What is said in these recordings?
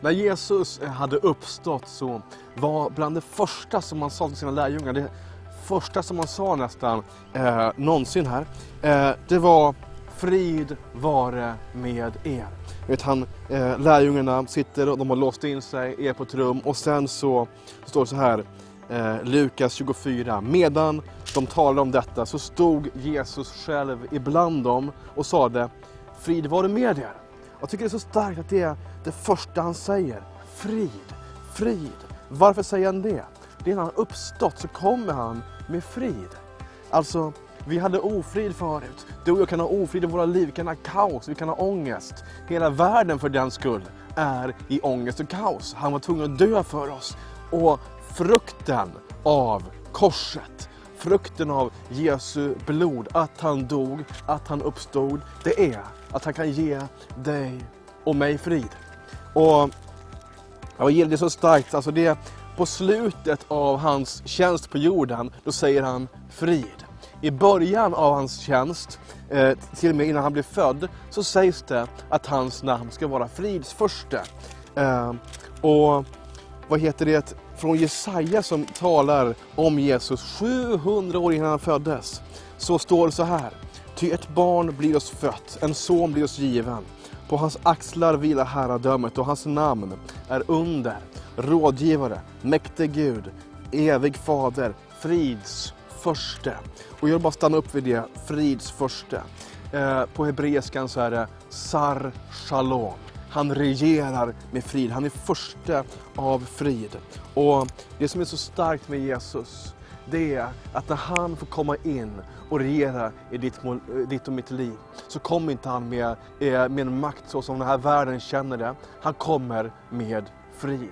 När Jesus eh, hade uppstått så var bland det första som han sa till sina lärjungar, det första som han sa nästan eh, någonsin här, eh, det var frid vare med er. Vet, han, eh, lärjungarna sitter och de har låst in sig, är på ett rum och sen så står det så här, eh, Lukas 24. Medan de talade om detta så stod Jesus själv ibland dem och sade, frid vare med er. Jag tycker det är så starkt att det är det första han säger. Frid, frid. Varför säger han det? Det är när han uppstått så kommer han med frid. Alltså, vi hade ofrid förut. Du och jag kan ha ofrid i våra liv, vi kan ha kaos, vi kan ha ångest. Hela världen för den skull är i ångest och kaos. Han var tvungen att dö för oss. Och frukten av korset, frukten av Jesu blod, att han dog, att han uppstod, det är att han kan ge dig och mig frid. Och jag gillar det så starkt, alltså det på slutet av hans tjänst på jorden, då säger han frid. I början av hans tjänst, eh, till och med innan han blev född, så sägs det att hans namn ska vara fridsförste. Eh, och vad heter det, från Jesaja som talar om Jesus 700 år innan han föddes, så står det så här. Ty ett barn blir oss fött, en son blir oss given. På hans axlar vilar herradömet och hans namn är under, rådgivare, mäktig Gud, evig fader, frids förste. Och jag vill bara stanna upp vid det, frids förste. Eh, på hebreiskan så är det sar shalom. Han regerar med frid, han är första av frid. Och det som är så starkt med Jesus, det är att när han får komma in och regera i ditt, eh, ditt och mitt liv, så kommer inte han med, eh, med en makt så som den här världen känner det. Han kommer med frid.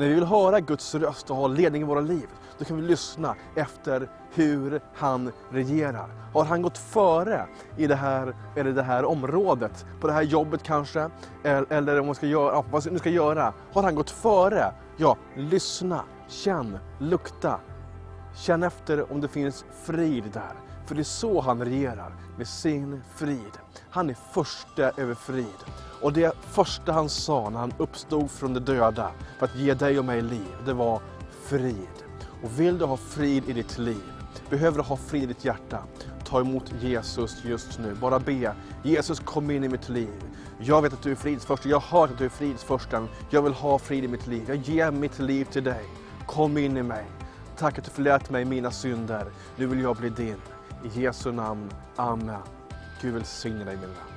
När vi vill höra Guds röst och ha ledning i våra liv, då kan vi lyssna efter hur han regerar. Har han gått före i det här, eller det här området, på det här jobbet kanske, eller om man ska göra, vad man ska göra. Har han gått före? Ja, lyssna, känn, lukta. Känn efter om det finns frid där. För det är så han regerar, med sin frid. Han är första över frid. Och det första han sa när han uppstod från de döda, för att ge dig och mig liv, det var frid. Och vill du ha frid i ditt liv, behöver du ha frid i ditt hjärta, ta emot Jesus just nu. Bara be, Jesus kom in i mitt liv. Jag vet att du är fridsförsten, jag har hört att du är fridsförsten. Jag vill ha frid i mitt liv. Jag ger mitt liv till dig. Kom in i mig. Tack att du förlät mig mina synder. Nu vill jag bli din. I Jesu namn. Amen. Gud välsigne dig min vän.